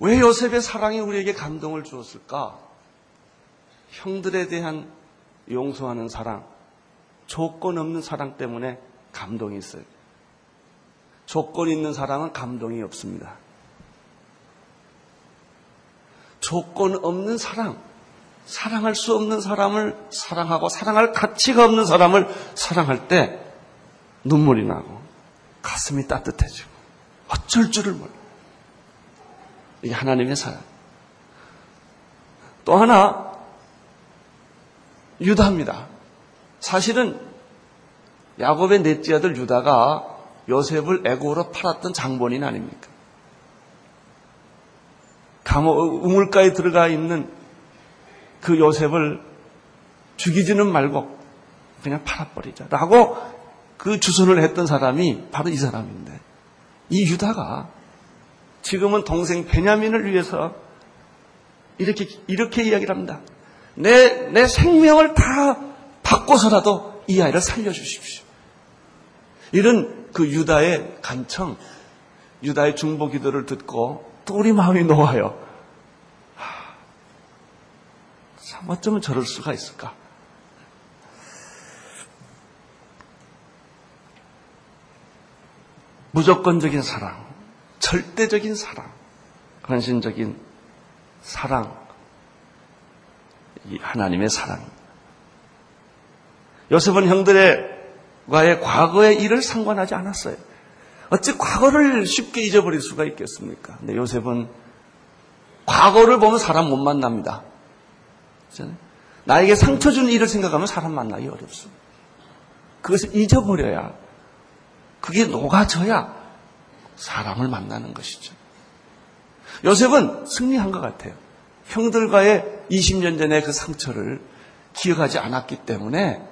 왜 요셉의 사랑이 우리에게 감동을 주었을까? 형들에 대한 용서하는 사랑, 조건 없는 사랑 때문에 감동이 있어요. 조건 있는 사랑은 감동이 없습니다. 조건 없는 사랑, 사랑할 수 없는 사람을 사랑하고 사랑할 가치가 없는 사람을 사랑할 때 눈물이 나고 가슴이 따뜻해지고 어쩔 줄을 몰라. 이게 하나님의 사랑. 또 하나 유다입니다. 사실은 야곱의 넷째 아들 유다가 요셉을 애고로 팔았던 장본인 아닙니까? 감옥 우물가에 들어가 있는 그 요셉을 죽이지는 말고 그냥 팔아버리자라고 그 주선을 했던 사람이 바로 이 사람인데 이 유다가 지금은 동생 베냐민을 위해서 이렇게 이렇게 이야기를 합니다. 내 내 생명을 다 바꿔서라도 이 아이를 살려주십시오. 이런 그 유다의 간청, 유다의 중보 기도를 듣고 또 우리 마음이 놓아요. 하, 참 어쩌면 저럴 수가 있을까? 무조건적인 사랑, 절대적인 사랑, 헌신적인 사랑, 이 하나님의 사랑. 요셉은 형들과의 과거의 일을 상관하지 않았어요. 어찌 과거를 쉽게 잊어버릴 수가 있겠습니까? 근데 요셉은 과거를 보면 사람 못 만납니다. 나에게 상처 준 일을 생각하면 사람 만나기 어렵습니다. 그것을 잊어버려야, 그게 녹아져야 사람을 만나는 것이죠. 요셉은 승리한 것 같아요. 형들과의 20년 전의 그 상처를 기억하지 않았기 때문에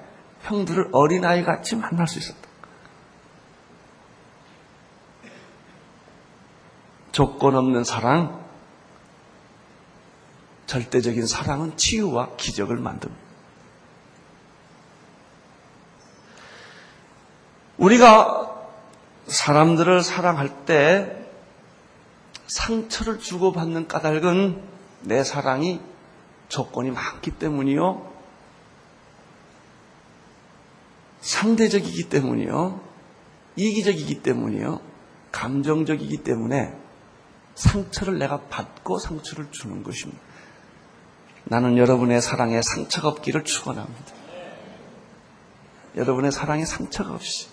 형들을 어린아이 같이 만날 수 있었다. 조건 없는 사랑, 절대적인 사랑은 치유와 기적을 만듭니다. 우리가 사람들을 사랑할 때 상처를 주고받는 까닭은 내 사랑이 조건이 많기 때문이요. 상대적이기 때문이요. 이기적이기 때문이요. 감정적이기 때문에 상처를 내가 받고 상처를 주는 것입니다. 나는 여러분의 사랑에 상처가 없기를 축원합니다. 여러분의 사랑에 상처가 없이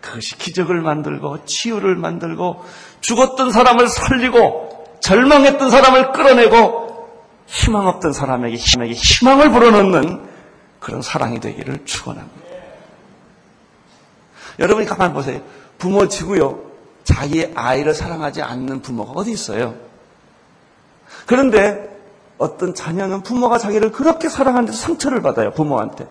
그것이 기적을 만들고 치유를 만들고 죽었던 사람을 살리고 절망했던 사람을 끌어내고 희망 없던 사람에게 힘에게 희망을 불어넣는 그런 사랑이 되기를 축원합니다. 여러분이 가만 보세요. 부모 치고요. 자기의 아이를 사랑하지 않는 부모가 어디 있어요? 그런데 어떤 자녀는 부모가 자기를 그렇게 사랑하는데 상처를 받아요. 부모한테.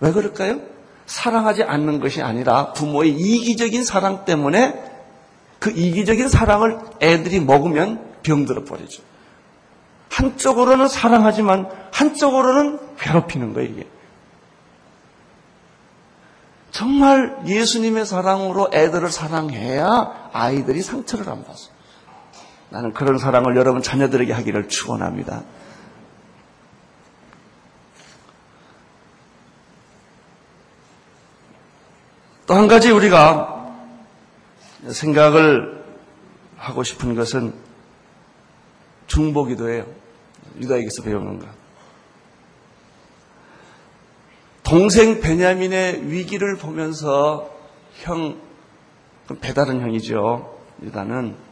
왜 그럴까요? 사랑하지 않는 것이 아니라 부모의 이기적인 사랑 때문에 그 이기적인 사랑을 애들이 먹으면 병들어 버리죠. 한쪽으로는 사랑하지만 한쪽으로는 괴롭히는 거예요, 이게. 정말 예수님의 사랑으로 애들을 사랑해야 아이들이 상처를 안 받아. 나는 그런 사랑을 여러분 자녀들에게 하기를 축원합니다. 또 한 가지 우리가 생각을 하고 싶은 것은 중보기도예요. 유다에게서 배우는 것. 동생 베냐민의 위기를 보면서 형, 배다른 형이죠. 유다는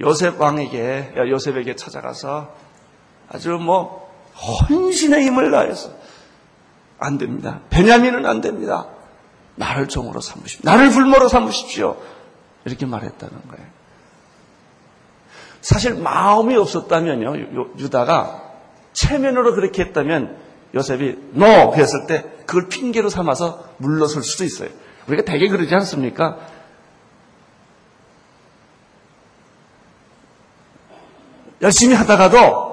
요셉 왕에게, 요셉에게 찾아가서 아주 뭐, 헌신의 힘을 다해서 안 됩니다. 베냐민은 안 됩니다. 나를 종으로 삼으십시오. 나를 불모로 삼으십시오. 이렇게 말했다는 거예요. 사실 마음이 없었다면요, 유다가 체면으로 그렇게 했다면 요셉이 no 했을 때 그걸 핑계로 삼아서 물러설 수도 있어요. 우리가 대개 그러지 않습니까? 열심히 하다가도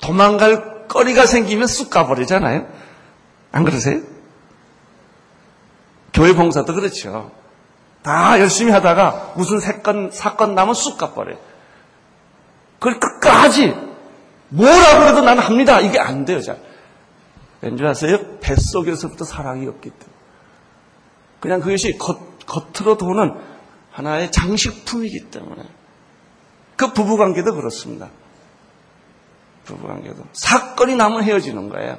도망갈 사건이가 생기면 쑥 가버리잖아요. 안 그러세요? 교회 봉사도 그렇죠. 다 열심히 하다가 무슨 사건, 사건 나면 쑥 가버려요. 그걸 끝까지 뭐라 그래도 나는 합니다. 이게 안 돼요, 잘. 왠지 아세요? 뱃속에서부터 사랑이 없기 때문에. 그냥 그것이 겉, 겉으로 도는 하나의 장식품이기 때문에. 그 부부관계도 그렇습니다. 부부관계도. 사건이 나면 헤어지는 거예요.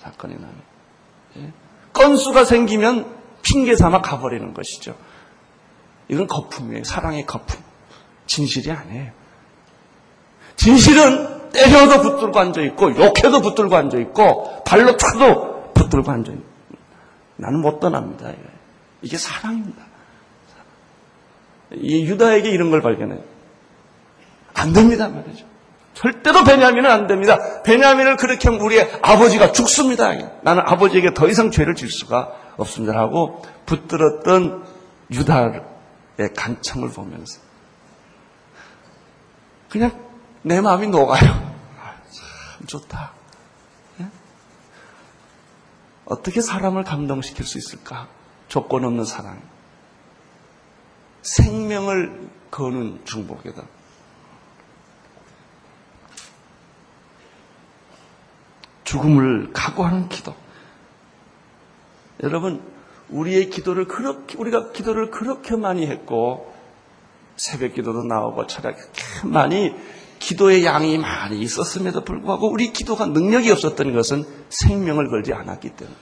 사건이 나면. 예? 건수가 생기면 핑계 삼아 가버리는 것이죠. 이건 거품이에요. 사랑의 거품. 진실이 아니에요. 진실은 때려도 붙들고 앉아있고, 욕해도 붙들고 앉아있고, 발로 차도 붙들고 앉아있고. 나는 못 떠납니다. 이게 사랑입니다. 이 유다에게 이런 걸 발견해요. 안 됩니다 말이죠. 절대로 베냐민은 안 됩니다. 베냐민을 그렇게 하면 우리의 아버지가 죽습니다. 나는 아버지에게 더 이상 죄를 질 수가 없습니다. 하고 붙들었던 유다의 간청을 보면서 그냥 내 마음이 녹아요. 아, 참 좋다. 네? 어떻게 사람을 감동시킬 수 있을까? 조건 없는 사랑. 생명을 거는 중복이다. 죽음을 각오하는 기도. 여러분, 우리의 기도를 그렇게, 우리가 기도를 그렇게 많이 했고, 새벽 기도도 나오고, 철학 많이, 기도의 양이 많이 있었음에도 불구하고, 우리 기도가 능력이 없었던 것은 생명을 걸지 않았기 때문에.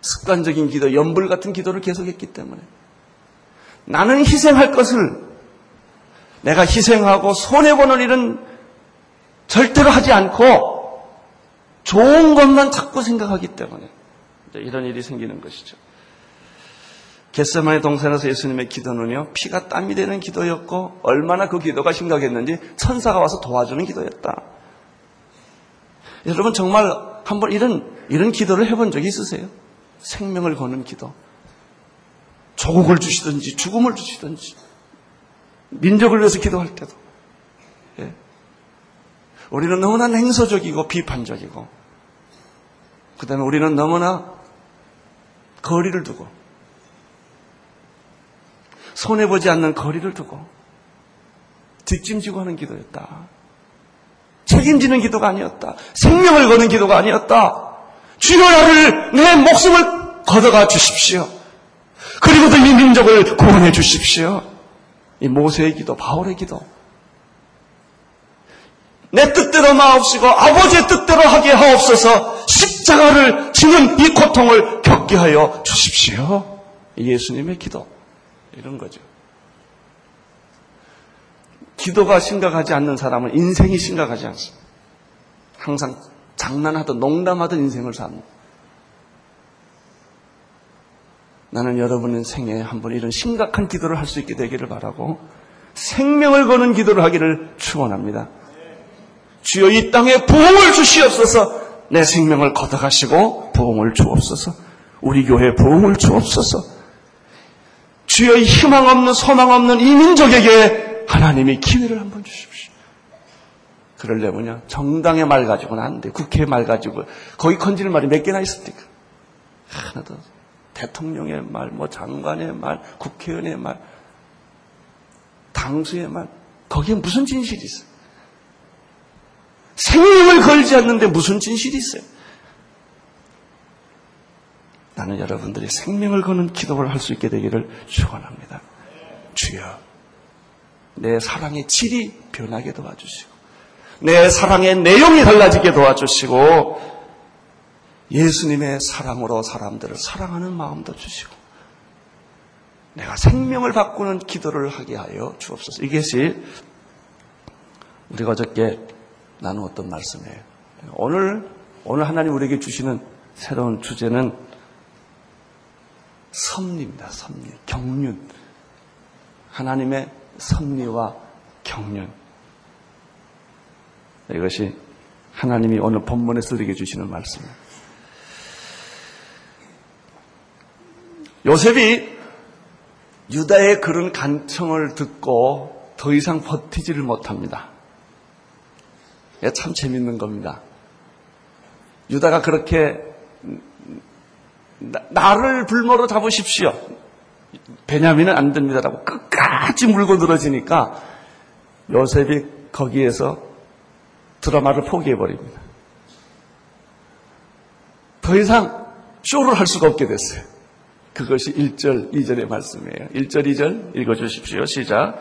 습관적인 기도, 연불 같은 기도를 계속했기 때문에. 나는 희생할 것을 내가 희생하고 손해보는 일은 절대로 하지 않고 좋은 것만 자꾸 생각하기 때문에 이런 일이 생기는 것이죠. 겟세마의 동산에서 예수님의 기도는요, 피가 땀이 되는 기도였고, 얼마나 그 기도가 심각했는지 천사가 와서 도와주는 기도였다. 여러분 정말 한번 이런, 이런 기도를 해본 적이 있으세요? 생명을 거는 기도. 조국을 주시든지, 죽음을 주시든지, 민족을 위해서 기도할 때도. 예. 우리는 너무나 냉소적이고 비판적이고, 그 다음에 우리는 너무나 거리를 두고, 손해보지 않는 거리를 두고, 뒷짐지고 하는 기도였다. 책임지는 기도가 아니었다. 생명을 거는 기도가 아니었다. 주여 나를, 내 목숨을 걷어가 주십시오. 그리고도 이 민족을 구원해 주십시오. 이 모세의 기도, 바울의 기도. 내 뜻대로 마옵시고 아버지의 뜻대로 하게 하옵소서 십자가를 지는 이 고통을 겪게 하여 주십시오. 예수님의 기도. 이런 거죠. 기도가 심각하지 않는 사람은 인생이 심각하지 않습니다. 항상 장난하던 농담하던 인생을 삽니다. 나는 여러분의 생에 한번 이런 심각한 기도를 할 수 있게 되기를 바라고 생명을 거는 기도를 하기를 축원합니다. 주여 이 땅에 부흥을 주시옵소서. 내 생명을 걷어가시고 부흥을 주옵소서. 우리 교회 부흥을 주옵소서. 주여 이 희망 없는 소망 없는 이 민족에게 하나님이 기회를 한번 주십시오. 그러려면요 정당의 말 가지고는 안 돼. 국회의 말 가지고 거기 건지는 말이 몇 개나 있습니까? 하나도 대통령의 말, 뭐 장관의 말, 국회의원의 말, 당수의 말, 거기에 무슨 진실이 있어요? 생명을 걸지 않는데 무슨 진실이 있어요? 나는 여러분들이 생명을 거는 기도를 할 수 있게 되기를 축원합니다. 주여, 내 사랑의 질이 변하게 도와주시고, 내 사랑의 내용이 달라지게 도와주시고, 예수님의 사랑으로 사람들을 사랑하는 마음도 주시고, 내가 생명을 바꾸는 기도를 하게 하여 주옵소서. 이것이 우리가 어저께 나누었던 말씀이에요. 오늘, 오늘 하나님 우리에게 주시는 새로운 주제는 섭리입니다. 섭리. 경륜. 하나님의 섭리와 경륜. 이것이 하나님이 오늘 본문에서 우리에게 주시는 말씀입니다. 요셉이 유다의 그런 간청을 듣고 더 이상 버티지를 못합니다. 예, 참 재밌는 겁니다. 유다가 그렇게 나, 를 불모로 잡으십시오. 베냐민은 안 됩니다라고 끝까지 물고 늘어지니까 요셉이 거기에서 드라마를 포기해버립니다. 더 이상 쇼를 할 수가 없게 됐어요. 그것이 1절, 2절의 말씀이에요. 1절, 2절 읽어주십시오. 시작.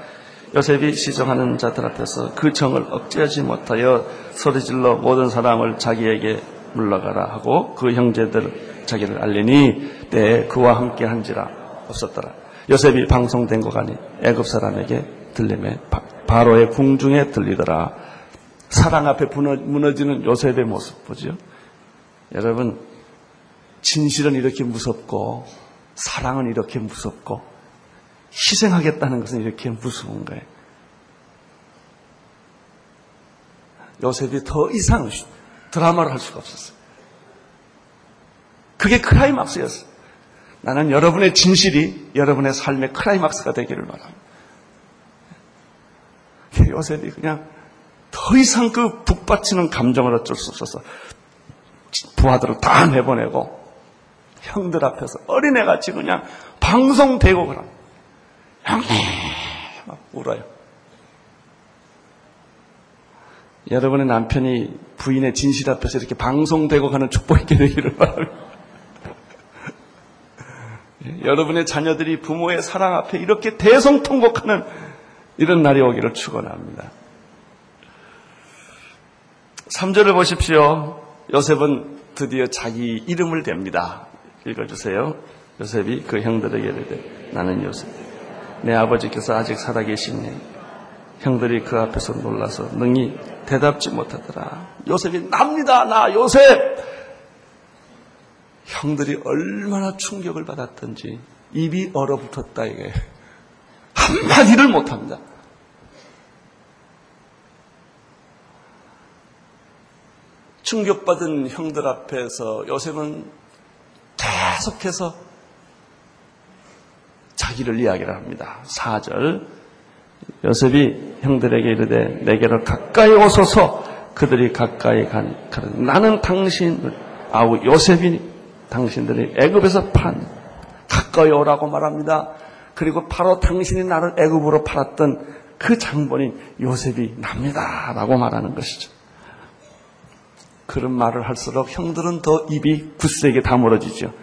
요셉이 시정하는 자들 앞에서 그 정을 억제하지 못하여 소리질러 모든 사람을 자기에게 물러가라 하고 그 형제들 자기를 알리니 때 그와 함께 한지라 없었더라. 요셉이 방송된 것 아니 애굽 사람에게 들림에 바로의 궁중에 들리더라. 사랑 앞에 무너지는 요셉의 모습 보죠. 여러분 진실은 이렇게 무섭고 사랑은 이렇게 무섭고 희생하겠다는 것은 이렇게 무서운 거예요. 요셉이 더 이상 드라마를 할 수가 없었어요. 그게 크라이막스였어요. 나는 여러분의 진실이 여러분의 삶의 크라이막스가 되기를 바랍니다. 요셉이 그냥 더 이상 그 북받치는 감정을 어쩔 수 없어서 부하들을 다 내보내고 형들 앞에서 어린애같이 그냥 방송되고 그럼 형님 막 울어요. 여러분의 남편이 부인의 진실 앞에서 이렇게 방송되고 가는 축복이 되기를 바랍니다. 여러분의 자녀들이 부모의 사랑 앞에 이렇게 대성통곡하는 이런 날이 오기를 축원합니다. 3절을 보십시오. 요셉은 드디어 자기 이름을 댑니다. 읽어주세요. 요셉이 그 형들에게 이르되 나는 요셉. 내 아버지께서 아직 살아계시니 형들이 그 앞에서 놀라서 능히 대답지 못하더라. 요셉이 납니다. 나 요셉. 형들이 얼마나 충격을 받았던지 입이 얼어붙었다 이게 한마디를 못합니다. 충격받은 형들 앞에서 요셉은 계속해서 자기를 이야기를 합니다. 4절 요셉이 형들에게 이르되 내게로 가까이 오소서 그들이 가까이 가니 나는 당신 아우 요셉이 당신들이 애굽에서 판 가까이 오라고 말합니다. 그리고 바로 당신이 나를 애굽으로 팔았던 그 장본인 요셉이 납니다라고 말하는 것이죠. 그런 말을 할수록 형들은 더 입이 굳세게 다물어지죠.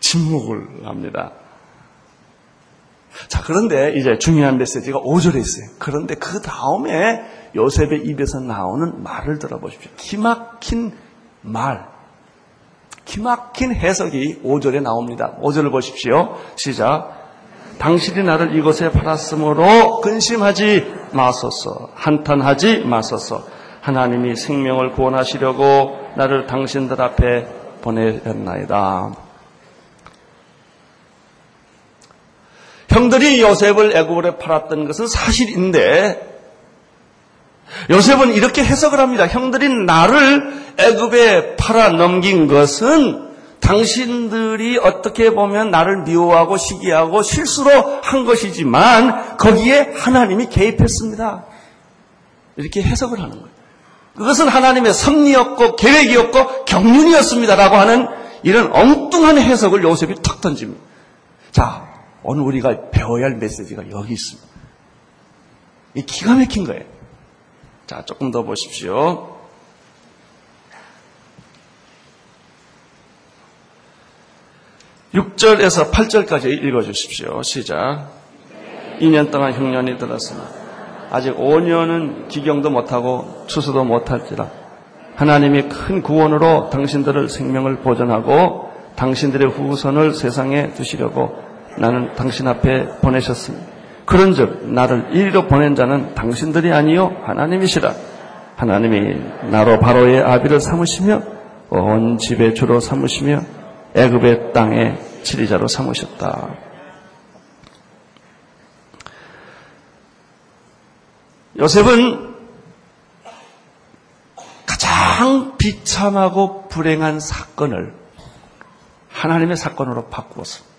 침묵을 합니다. 자, 그런데 이제 중요한 메시지가 5절에 있어요. 그런데 그 다음에 요셉의 입에서 나오는 말을 들어보십시오. 기막힌 말. 기막힌 해석이 5절에 나옵니다. 5절을 보십시오. 시작. 당신이 나를 이곳에 팔았으므로 근심하지 마소서. 한탄하지 마소서. 하나님이 생명을 구원하시려고 나를 당신들 앞에 보내셨나이다. 형들이 요셉을 애굽으로 팔았던 것은 사실인데 요셉은 이렇게 해석을 합니다. 형들이 나를 애굽에 팔아 넘긴 것은 당신들이 어떻게 보면 나를 미워하고 시기하고 실수로 한 것이지만 거기에 하나님이 개입했습니다. 이렇게 해석을 하는 거예요. 그것은 하나님의 섭리였고 계획이었고 경륜이었습니다라고 하는 이런 엉뚱한 해석을 요셉이 탁 던집니다. 자, 오늘 우리가 배워야 할 메시지가 여기 있습니다. 이 기가 막힌 거예요. 자, 조금 더 보십시오. 육절에서팔절까지 읽어주십시오. 시작. 2년 동안 흉년이 들었으나 아직 5년은 기경도 못하고 추수도 못할지라 하나님이 큰 구원으로 당신들을 생명을 보존하고 당신들의 후손을 세상에 두시려고 나는 당신 앞에 보내셨습니다. 그런즉 나를 이리로 보낸 자는 당신들이 아니요 하나님이시라. 하나님이 나로 바로의 아비를 삼으시며 온 집의 주로 삼으시며 애굽의 땅의 지리자로 삼으셨다. 요셉은 가장 비참하고 불행한 사건을 하나님의 사건으로 바꾸었습니다.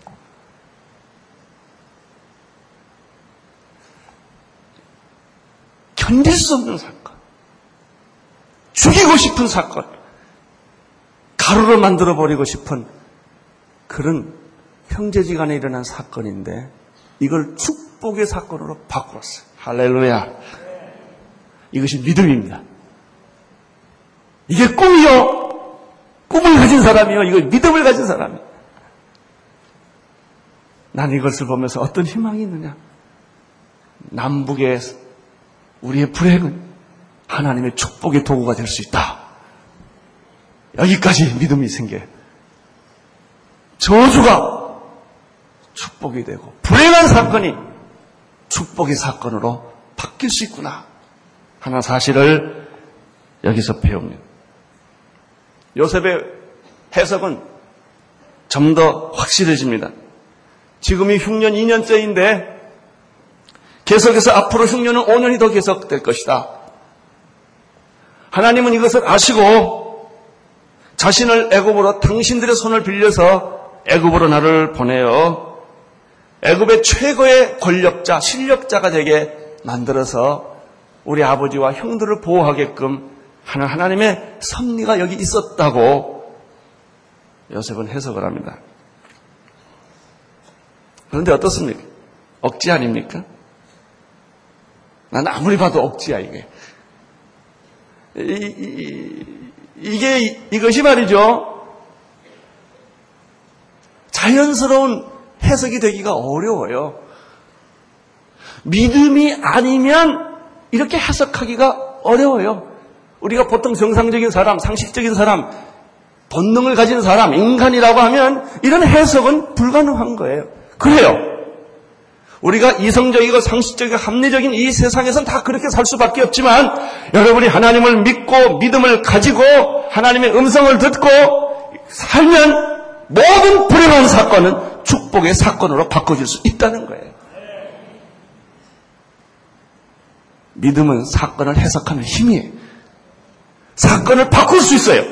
견딜 수 없는 사건. 죽이고 싶은 사건, 가루로 만들어버리고 싶은 그런 형제지간에 일어난 사건인데 이걸 축복의 사건으로 바꾸었어요. 할렐루야. 이것이 믿음입니다. 이게 꿈이요. 꿈을 가진 사람이요. 이거 믿음을 가진 사람이. 난 이것을 보면서 어떤 희망이 있느냐? 남북의 우리의 불행은 하나님의 축복의 도구가 될 수 있다. 여기까지 믿음이 생겨요. 저주가 축복이 되고 불행한 사건이 축복의 사건으로 바뀔 수 있구나 하나 사실을 여기서 배웁니다. 요셉의 해석은 좀 더 확실해집니다. 지금이 흉년 2년째인데 계속해서 앞으로 흉년은 5년이 더 계속될 것이다. 하나님은 이것을 아시고 자신을 애굽으로 당신들의 손을 빌려서 애굽으로 나를 보내어 애굽의 최고의 권력자, 실력자가 되게 만들어서 우리 아버지와 형들을 보호하게끔 하는 하나님의 섭리가 여기 있었다고 요셉은 해석을 합니다. 그런데 어떻습니까? 억지 아닙니까? 난 아무리 봐도 억지야, 이게. 이, 게 이것이 말이죠. 자연스러운 해석이 되기가 어려워요. 믿음이 아니면 이렇게 해석하기가 어려워요. 우리가 보통 정상적인 사람, 상식적인 사람, 본능을 가진 사람, 인간이라고 하면 이런 해석은 불가능한 거예요. 그래요. 우리가 이성적이고 상식적이고 합리적인 이 세상에선 다 그렇게 살 수밖에 없지만 여러분이 하나님을 믿고 믿음을 가지고 하나님의 음성을 듣고 살면 모든 불행한 사건은 축복의 사건으로 바꿔질 수 있다는 거예요. 믿음은 사건을 해석하는 힘이에요. 사건을 바꿀 수 있어요.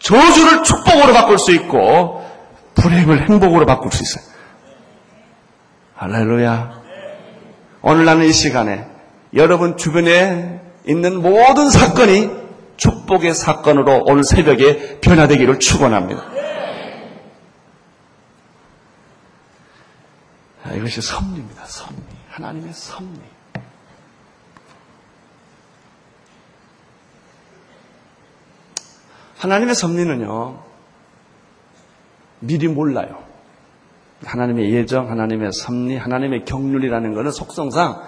저주를 축복으로 바꿀 수 있고 불행을 행복으로 바꿀 수 있어요. 할렐루야. 오늘 나는 이 시간에 여러분 주변에 있는 모든 사건이 축복의 사건으로 오늘 새벽에 변화되기를 축원합니다. 아, 이것이 섭리입니다. 섭리. 하나님의 섭리. 하나님의 섭리는요, 미리 몰라요. 하나님의 예정, 하나님의 섭리, 하나님의 경륜이라는 것은 속성상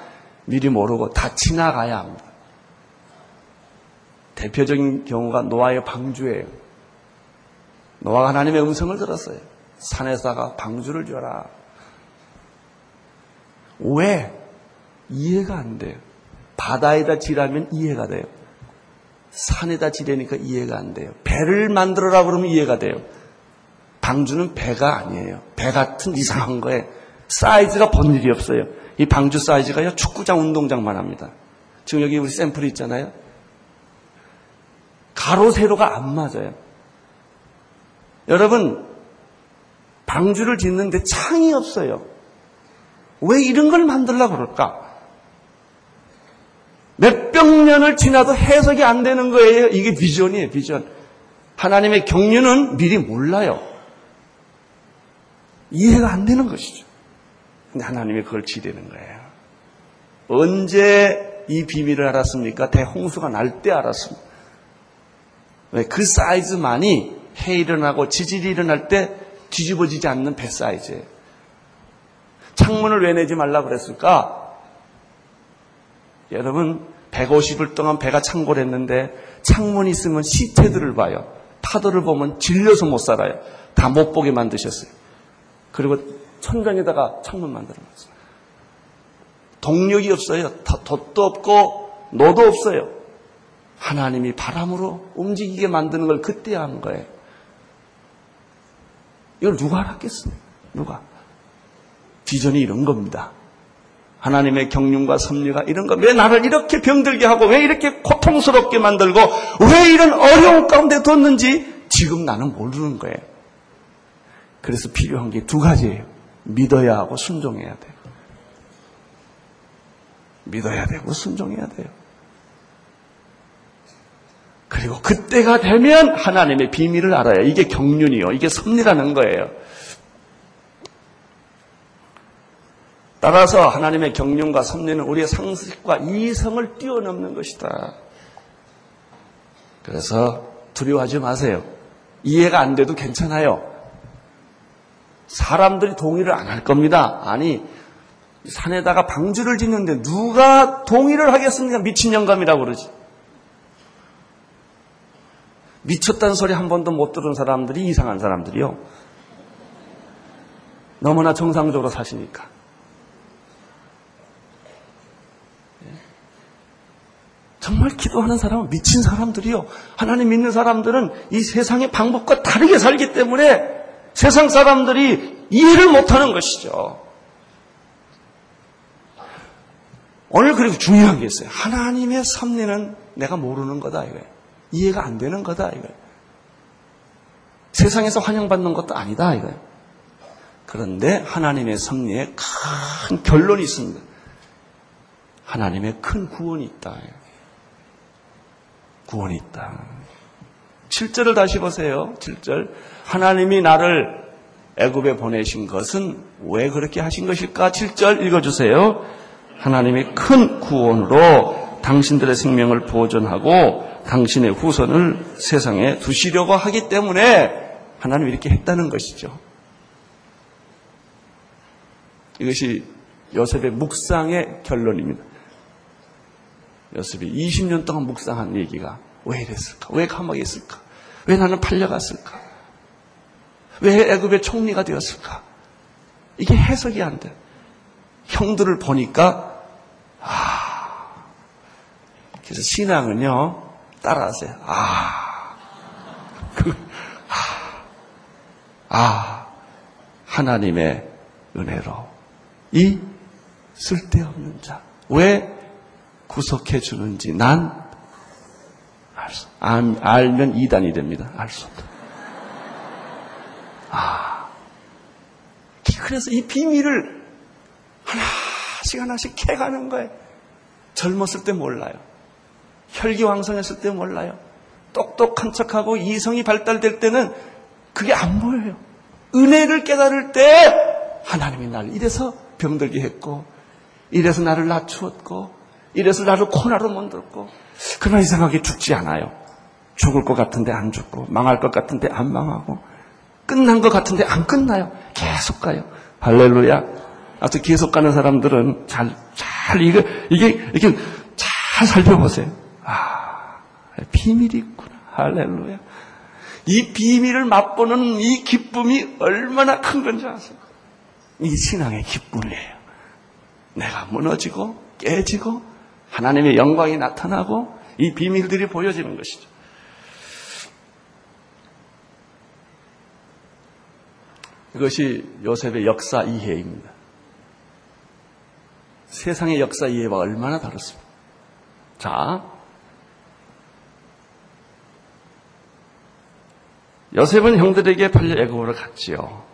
미리 모르고 다 지나가야 합니다. 대표적인 경우가 노아의 방주예요. 노아가 하나님의 음성을 들었어요. 산에다가 방주를 줘라. 왜? 이해가 안 돼요. 바다에다 지라면 이해가 돼요. 산에다 지려니까 이해가 안 돼요. 배를 만들어라 그러면 이해가 돼요. 방주는 배가 아니에요. 배 같은 이상한 거에 사이즈가 본 일이 없어요. 이 방주 사이즈가요 축구장 운동장만 합니다. 지금 여기 우리 샘플이 있잖아요. 가로 세로가 안 맞아요. 여러분 방주를 짓는데 창이 없어요. 왜 이런 걸 만들려고 그럴까? 몇백 년을 지나도 해석이 안 되는 거예요. 이게 비전이에요, 비전. 하나님의 경륜은 미리 몰라요. 이해가 안 되는 것이죠. 근데 하나님이 그걸 지대는 거예요. 언제 이 비밀을 알았습니까? 대홍수가 날 때 알았습니다. 왜? 그 사이즈만이 해 일어나고 지질이 일어날 때 뒤집어지지 않는 배 사이즈예요. 창문을 왜 내지 말라 그랬을까? 여러분, 150일 동안 배가 창궐했는데 창문이 있으면 시체들을 봐요. 파도를 보면 질려서 못 살아요. 다 못 보게 만드셨어요. 그리고 천장에다가 창문 만들어 놨어요. 동력이 없어요. 돛도 없고 노도 없어요. 하나님이 바람으로 움직이게 만드는 걸 그때 한 거예요. 이걸 누가 알았겠어요? 누가? 비전이 이런 겁니다. 하나님의 경륜과 섭리가 이런 거, 왜 나를 이렇게 병들게 하고, 왜 이렇게 고통스럽게 만들고, 왜 이런 어려운 가운데 뒀는지 지금 나는 모르는 거예요. 그래서 필요한 게 두 가지예요. 믿어야 하고 순종해야 돼요. 믿어야 되고 순종해야 돼요. 그리고 그때가 되면 하나님의 비밀을 알아요. 이게 경륜이요. 이게 섭리라는 거예요. 따라서 하나님의 경륜과 섭리는 우리의 상식과 이성을 뛰어넘는 것이다. 그래서 두려워하지 마세요. 이해가 안 돼도 괜찮아요. 사람들이 동의를 안 할 겁니다. 아니, 산에다가 방주를 짓는데 누가 동의를 하겠습니까? 미친 영감이라고 그러지. 미쳤다는 소리 한 번도 못 들은 사람들이 이상한 사람들이요. 너무나 정상적으로 사시니까. 정말 기도하는 사람은 미친 사람들이요. 하나님 믿는 사람들은 이 세상의 방법과 다르게 살기 때문에 세상 사람들이 이해를 못하는 것이죠. 오늘 그리고 중요한 게 있어요. 하나님의 섭리는 내가 모르는 거다 이거예요. 이해가 안 되는 거다 이거예요. 세상에서 환영받는 것도 아니다 이거예요. 그런데 하나님의 섭리에 큰 결론이 있습니다. 하나님의 큰 구원이 있다. 구원이 있다. 7절을 다시 보세요. 7절. 하나님이 나를 애굽에 보내신 것은 왜 그렇게 하신 것일까? 7절 읽어주세요. 하나님이 큰 구원으로 당신들의 생명을 보존하고 당신의 후손을 세상에 두시려고 하기 때문에 하나님이 이렇게 했다는 것이죠. 이것이 요셉의 묵상의 결론입니다. 요셉이 20년 동안 묵상한 얘기가 왜 이랬을까? 왜 감옥에 있을까? 왜 나는 팔려갔을까? 왜 애굽의 총리가 되었을까? 이게 해석이 안 돼. 형들을 보니까 아 그래서 신앙은요 따라하세요. 아, 그, 아, 아 하나님의 은혜로 이 쓸데없는 자. 왜 구속해 주는지 난 알 수, 알면 이단이 됩니다. 알 수 없다. 아. 그래서 이 비밀을 하나씩 하나씩 캐가는 거예요. 젊었을 때 몰라요. 혈기왕성했을 때 몰라요. 똑똑한 척하고 이성이 발달될 때는 그게 안 보여요. 은혜를 깨달을 때 하나님이 나를 이래서 병들게 했고, 이래서 나를 낮추었고, 이래서 나를 코나로 만들었고, 그러나 이상하게 죽지 않아요. 죽을 것 같은데 안 죽고, 망할 것 같은데 안 망하고, 끝난 것 같은데 안 끝나요. 계속 가요. 할렐루야. 아무튼 계속 가는 사람들은 잘, 잘, 이거, 이게, 이게 잘 살펴보세요. 아, 비밀이 있구나. 할렐루야. 이 비밀을 맛보는 이 기쁨이 얼마나 큰 건지 아세요? 이 신앙의 기쁨이에요. 내가 무너지고, 깨지고, 하나님의 영광이 나타나고 이 비밀들이 보여지는 것이죠. 이것이 요셉의 역사 이해입니다. 세상의 역사 이해와 얼마나 다릅습니까? 자, 요셉은 형들에게 팔려 애굽으로 갔지요.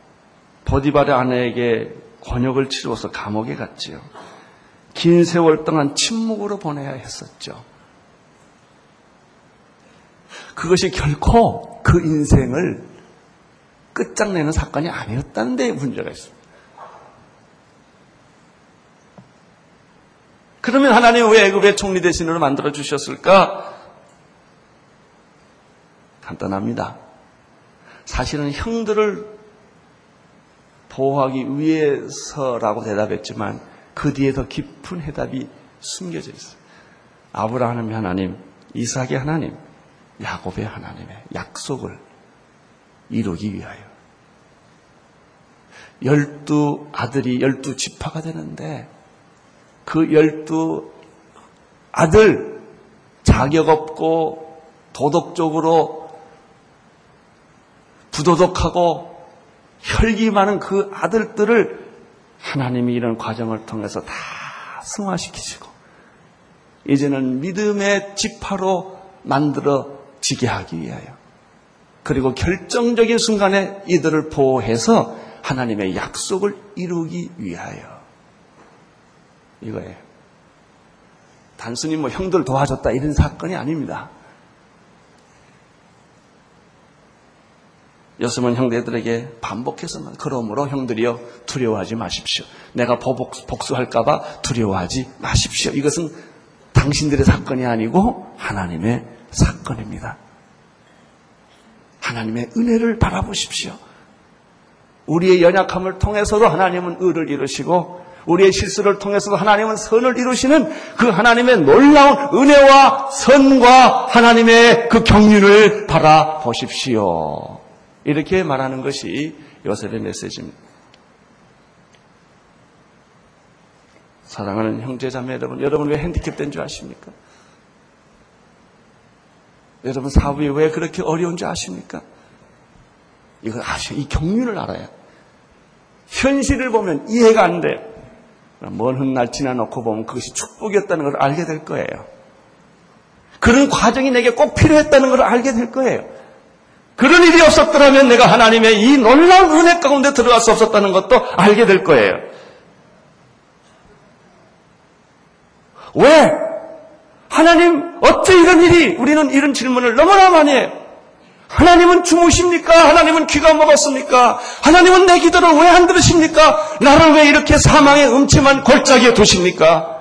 보디발의 아내에게 권역을 치루어서 감옥에 갔지요. 긴 세월 동안 침묵으로 보내야 했었죠. 그것이 결코 그 인생을 끝장내는 사건이 아니었다는 데 문제가 있습니다. 그러면 하나님 왜 애굽의 총리 대신으로 만들어 주셨을까? 간단합니다. 사실은 형들을 보호하기 위해서라고 대답했지만 그 뒤에 더 깊은 해답이 숨겨져 있어요. 아브라함의 하나님, 이삭의 하나님, 야곱의 하나님의 약속을 이루기 위하여. 열두 아들이 열두 지파가 되는데 그 열두 아들 자격 없고 도덕적으로 부도덕하고 혈기 많은 그 아들들을 하나님이 이런 과정을 통해서 다 승화시키시고 이제는 믿음의 지파로 만들어지게 하기 위하여 그리고 결정적인 순간에 이들을 보호해서 하나님의 약속을 이루기 위하여. 이거예요. 단순히 뭐 형들 도와줬다 이런 사건이 아닙니다. 요셉은 형제들에게 반복해서만 그러므로 형들이여 두려워하지 마십시오. 내가 복수할까봐 두려워하지 마십시오. 이것은 당신들의 사건이 아니고 하나님의 사건입니다. 하나님의 은혜를 바라보십시오. 우리의 연약함을 통해서도 하나님은 의를 이루시고 우리의 실수를 통해서도 하나님은 선을 이루시는 그 하나님의 놀라운 은혜와 선과 하나님의 그 경륜을 바라보십시오. 이렇게 말하는 것이 요셉의 메시지입니다. 사랑하는 형제자매 여러분, 여러분 왜 핸디캡된 줄 아십니까? 여러분 사업이 왜 그렇게 어려운 줄 아십니까? 이걸 아셔. 이 경륜을 알아야. 현실을 보면 이해가 안 돼. 먼 훗날 지나놓고 보면 그것이 축복이었다는 걸 알게 될 거예요. 그런 과정이 내게 꼭 필요했다는 걸 알게 될 거예요. 그런 일이 없었더라면 내가 하나님의 이 놀라운 은혜 가운데 들어갈 수 없었다는 것도 알게 될 거예요. 왜? 하나님, 어째 이런 일이, 우리는 이런 질문을 너무나 많이 해요. 하나님은 주무십니까? 하나님은 귀가 먹었습니까? 하나님은 내 기도를 왜 안 들으십니까? 나를 왜 이렇게 사망의 음침한 골짜기에 두십니까?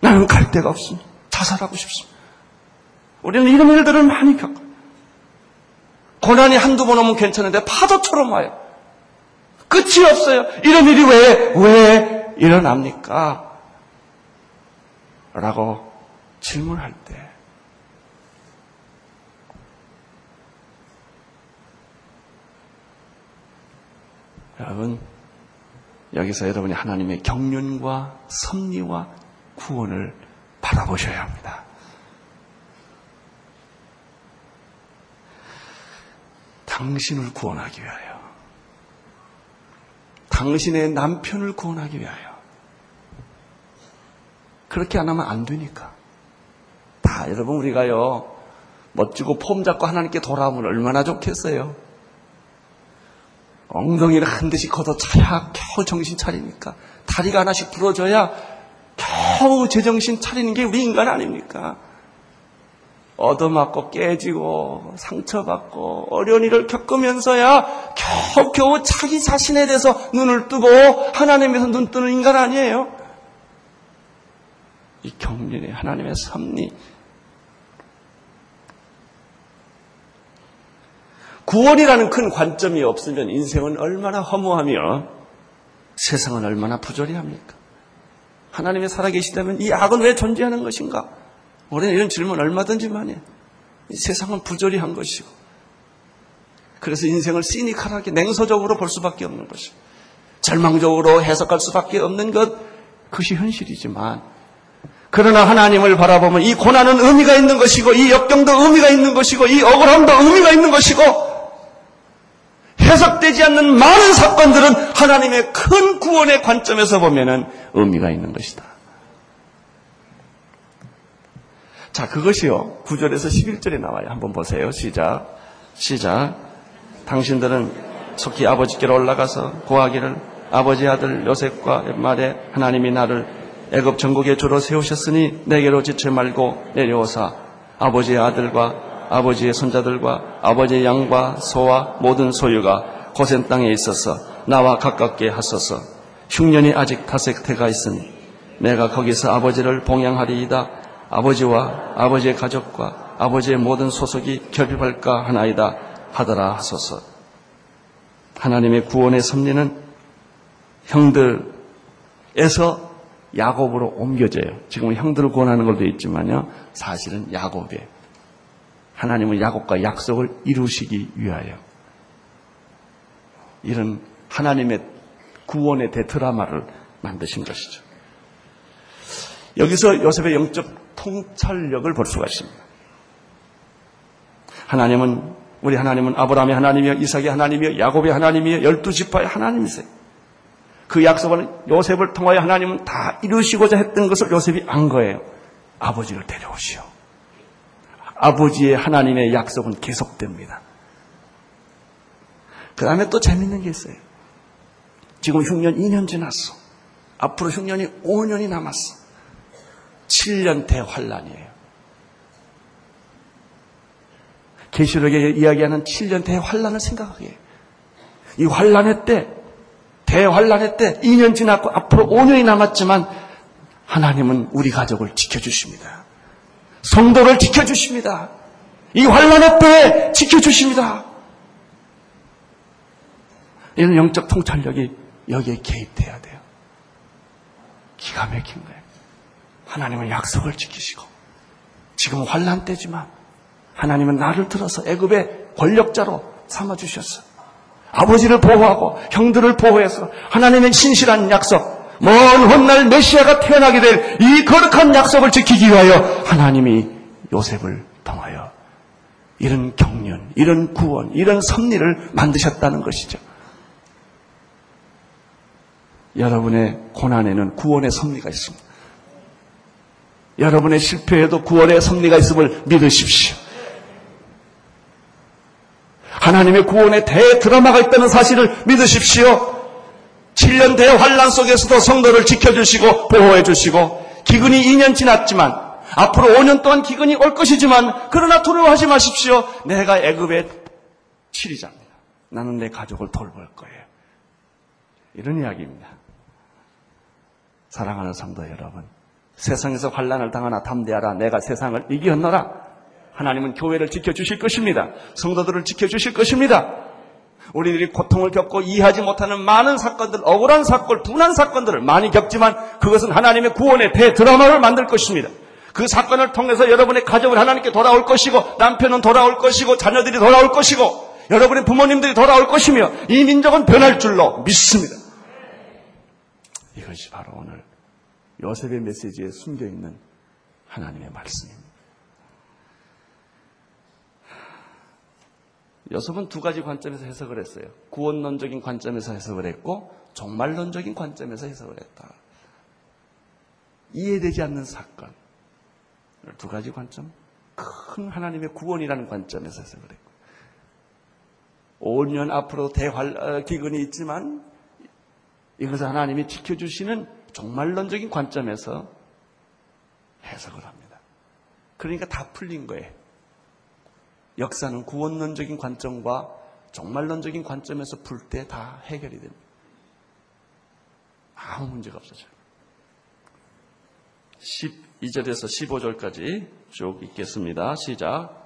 나는 갈 데가 없습니다. 자살하고 싶습니다. 우리는 이런 일들을 많이 겪어요. 고난이 한두 번 오면 괜찮은데 파도처럼 와요. 끝이 없어요. 이런 일이 왜, 왜 일어납니까? 라고 질문할 때 여러분 여기서 여러분이 하나님의 경륜과 섭리와 구원을 바라보셔야 합니다. 당신을 구원하기 위하여 당신의 남편을 구원하기 위하여 그렇게 안 하면 안 되니까. 다 여러분 우리가요 멋지고 폼 잡고 하나님께 돌아오면 얼마나 좋겠어요. 엉덩이를 한 대씩 걷어차야 겨우 정신 차리니까 다리가 하나씩 부러져야 겨우 제정신 차리는 게 우리 인간 아닙니까? 얻어맞고 깨지고 상처받고 어려운 일을 겪으면서야 겨우겨우 자기 자신에 대해서 눈을 뜨고 하나님에서 눈 뜨는 인간 아니에요? 이 경륜의 하나님의 섭리. 구원이라는 큰 관점이 없으면 인생은 얼마나 허무하며 세상은 얼마나 부조리합니까? 하나님의 살아계시다면 이 악은 왜 존재하는 것인가? 우리는 이런 질문 얼마든지 많이 해요. 이 세상은 부조리한 것이고 그래서 인생을 시니컬하게 냉소적으로 볼 수밖에 없는 것이고 절망적으로 해석할 수밖에 없는 것 그것이 현실이지만 그러나 하나님을 바라보면 이 고난은 의미가 있는 것이고 이 역경도 의미가 있는 것이고 이 억울함도 의미가 있는 것이고 해석되지 않는 많은 사건들은 하나님의 큰 구원의 관점에서 보면은 의미가 있는 것이다. 자, 그것이요. 9절에서 11절에 나와요. 한번 보세요. 시작. 시작. 당신들은 속히 아버지께로 올라가서 고하기를 아버지 아들 요셉과 말에 하나님이 나를 애굽 전국에 주로 세우셨으니 내게로 지체 말고 내려오사 아버지의 아들과 아버지의 손자들과 아버지의 양과 소와 모든 소유가 고센 땅에 있어서 나와 가깝게 하소서 흉년이 아직 다색 태가 있으니 내가 거기서 아버지를 봉양하리이다 아버지와 아버지의 가족과 아버지의 모든 소속이 결핍할까 하나이다 하더라 하소서 하나님의 구원의 섭리는 형들에서 야곱으로 옮겨져요. 지금은 형들을 구원하는 걸도 있지만요. 사실은 야곱이에요. 하나님은 야곱과 약속을 이루시기 위하여 이런 하나님의 구원의 대드라마를 만드신 것이죠. 여기서 요셉의 영적 통찰력을 볼 수가 있습니다. 하나님은 우리 하나님은 아브라함의 하나님이요 이삭의 하나님이요 야곱의 하나님이요 열두 지파의 하나님이세요. 그 약속을 요셉을 통하여 하나님은 다 이루시고자 했던 것을 요셉이 안 거예요. 아버지를 데려오시오. 아버지의 하나님의 약속은 계속됩니다. 그 다음에 또 재밌는 게 있어요. 지금 흉년 2년 지났어. 앞으로 흉년이 5년이 남았어. 7년 대환란이에요. 계시록에 이야기하는 7년 대환란을 생각하게 해요. 이 환란의 때, 대환란의 때 2년 지났고 앞으로 5년이 남았지만 하나님은 우리 가족을 지켜주십니다. 성도를 지켜주십니다. 이 환란의 때에 지켜주십니다. 이런 영적 통찰력이 여기에 개입돼야 돼요. 기가 막힌 거예요. 하나님은 약속을 지키시고 지금은 환란 때지만 하나님은 나를 들어서 애굽의 권력자로 삼아 주셨어. 아버지를 보호하고 형들을 보호해서 하나님의 신실한 약속, 먼 훗날 메시아가 태어나게 될 이 거룩한 약속을 지키기 위하여 하나님이 요셉을 통하여 이런 경륜, 이런 구원, 이런 섭리를 만드셨다는 것이죠. 여러분의 고난에는 구원의 섭리가 있습니다. 여러분의 실패에도 구원의 섭리가 있음을 믿으십시오. 하나님의 구원의 대드라마가 있다는 사실을 믿으십시오. 7년 대환란 속에서도 성도를 지켜주시고 보호해주시고 기근이 2년 지났지만 앞으로 5년 동안 기근이 올 것이지만 그러나 두려워하지 마십시오. 내가 애굽의 7이자입니다. 나는 내 가족을 돌볼 거예요. 이런 이야기입니다. 사랑하는 성도 여러분, 세상에서 환란을 당하나 담대하라. 내가 세상을 이기었노라. 하나님은 교회를 지켜주실 것입니다. 성도들을 지켜주실 것입니다. 우리들이 고통을 겪고 이해하지 못하는 많은 사건들, 억울한 사건, 분한 사건들을 많이 겪지만 그것은 하나님의 구원의 대드라마를 만들 것입니다. 그 사건을 통해서 여러분의 가족을 하나님께 돌아올 것이고 남편은 돌아올 것이고 자녀들이 돌아올 것이고 여러분의 부모님들이 돌아올 것이며 이 민족은 변할 줄로 믿습니다. 이것이 바로 오늘 요셉의 메시지에 숨겨 있는 하나님의 말씀입니다. 요셉은 두 가지 관점에서 해석을 했어요. 구원론적인 관점에서 해석을 했고 종말론적인 관점에서 해석을 했다. 이해되지 않는 사건. 두 가지 관점. 큰 하나님의 구원이라는 관점에서 해석을 했고 5년 앞으로 대활 어, 기근이 있지만 이것을 하나님이 지켜주시는 종말론적인 관점에서 해석을 합니다. 그러니까 다 풀린 거예요. 역사는 구원론적인 관점과 종말론적인 관점에서 풀 때 다 해결이 됩니다. 아무 문제가 없어져요. 12절에서 15절까지 쭉 읽겠습니다. 시작.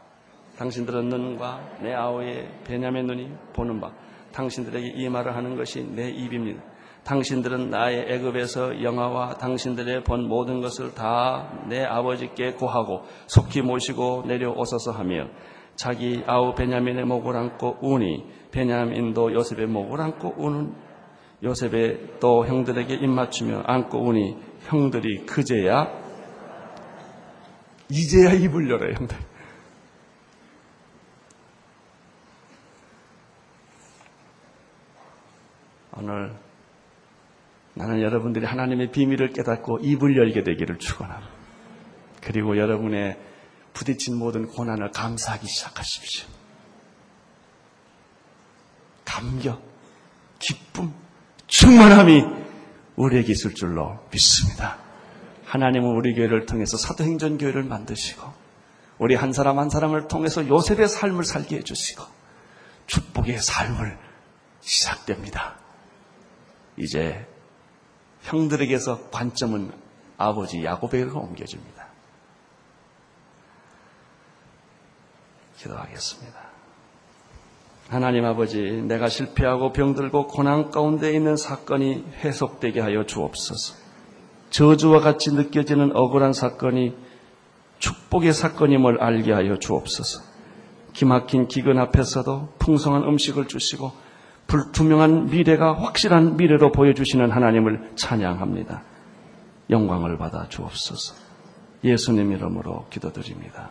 당신들은 눈과 내 아우의 베냐민 눈이 보는 바 당신들에게 이 말을 하는 것이 내 입입니다. 당신들은 나의 애굽에서 영화와 당신들의 본 모든 것을 다 내 아버지께 고하고 속히 모시고 내려오소서 하며 자기 아우 베냐민의 목을 안고 우니 베냐민도 요셉의 목을 안고 우는 요셉의 또 형들에게 입맞추며 안고 우니 형들이 그제야 이제야 입을 열어요 형들 오늘 나는 여러분들이 하나님의 비밀을 깨닫고 입을 열게 되기를 축원합니다. 그리고 여러분의 부딪힌 모든 고난을 감사하기 시작하십시오. 감격, 기쁨, 충만함이 우리에게 있을 줄로 믿습니다. 하나님은 우리 교회를 통해서 사도행전 교회를 만드시고 우리 한 사람 한 사람을 통해서 요셉의 삶을 살게 해주시고 축복의 삶을 시작됩니다. 이제 형들에게서 관점은 아버지 야곱에게로 옮겨집니다. 기도하겠습니다. 하나님 아버지, 내가 실패하고 병들고 고난 가운데 있는 사건이 해석되게 하여 주옵소서. 저주와 같이 느껴지는 억울한 사건이 축복의 사건임을 알게 하여 주옵소서. 기막힌 기근 앞에서도 풍성한 음식을 주시고 불투명한 미래가 확실한 미래로 보여주시는 하나님을 찬양합니다. 영광을 받아 주옵소서. 예수님 이름으로 기도드립니다.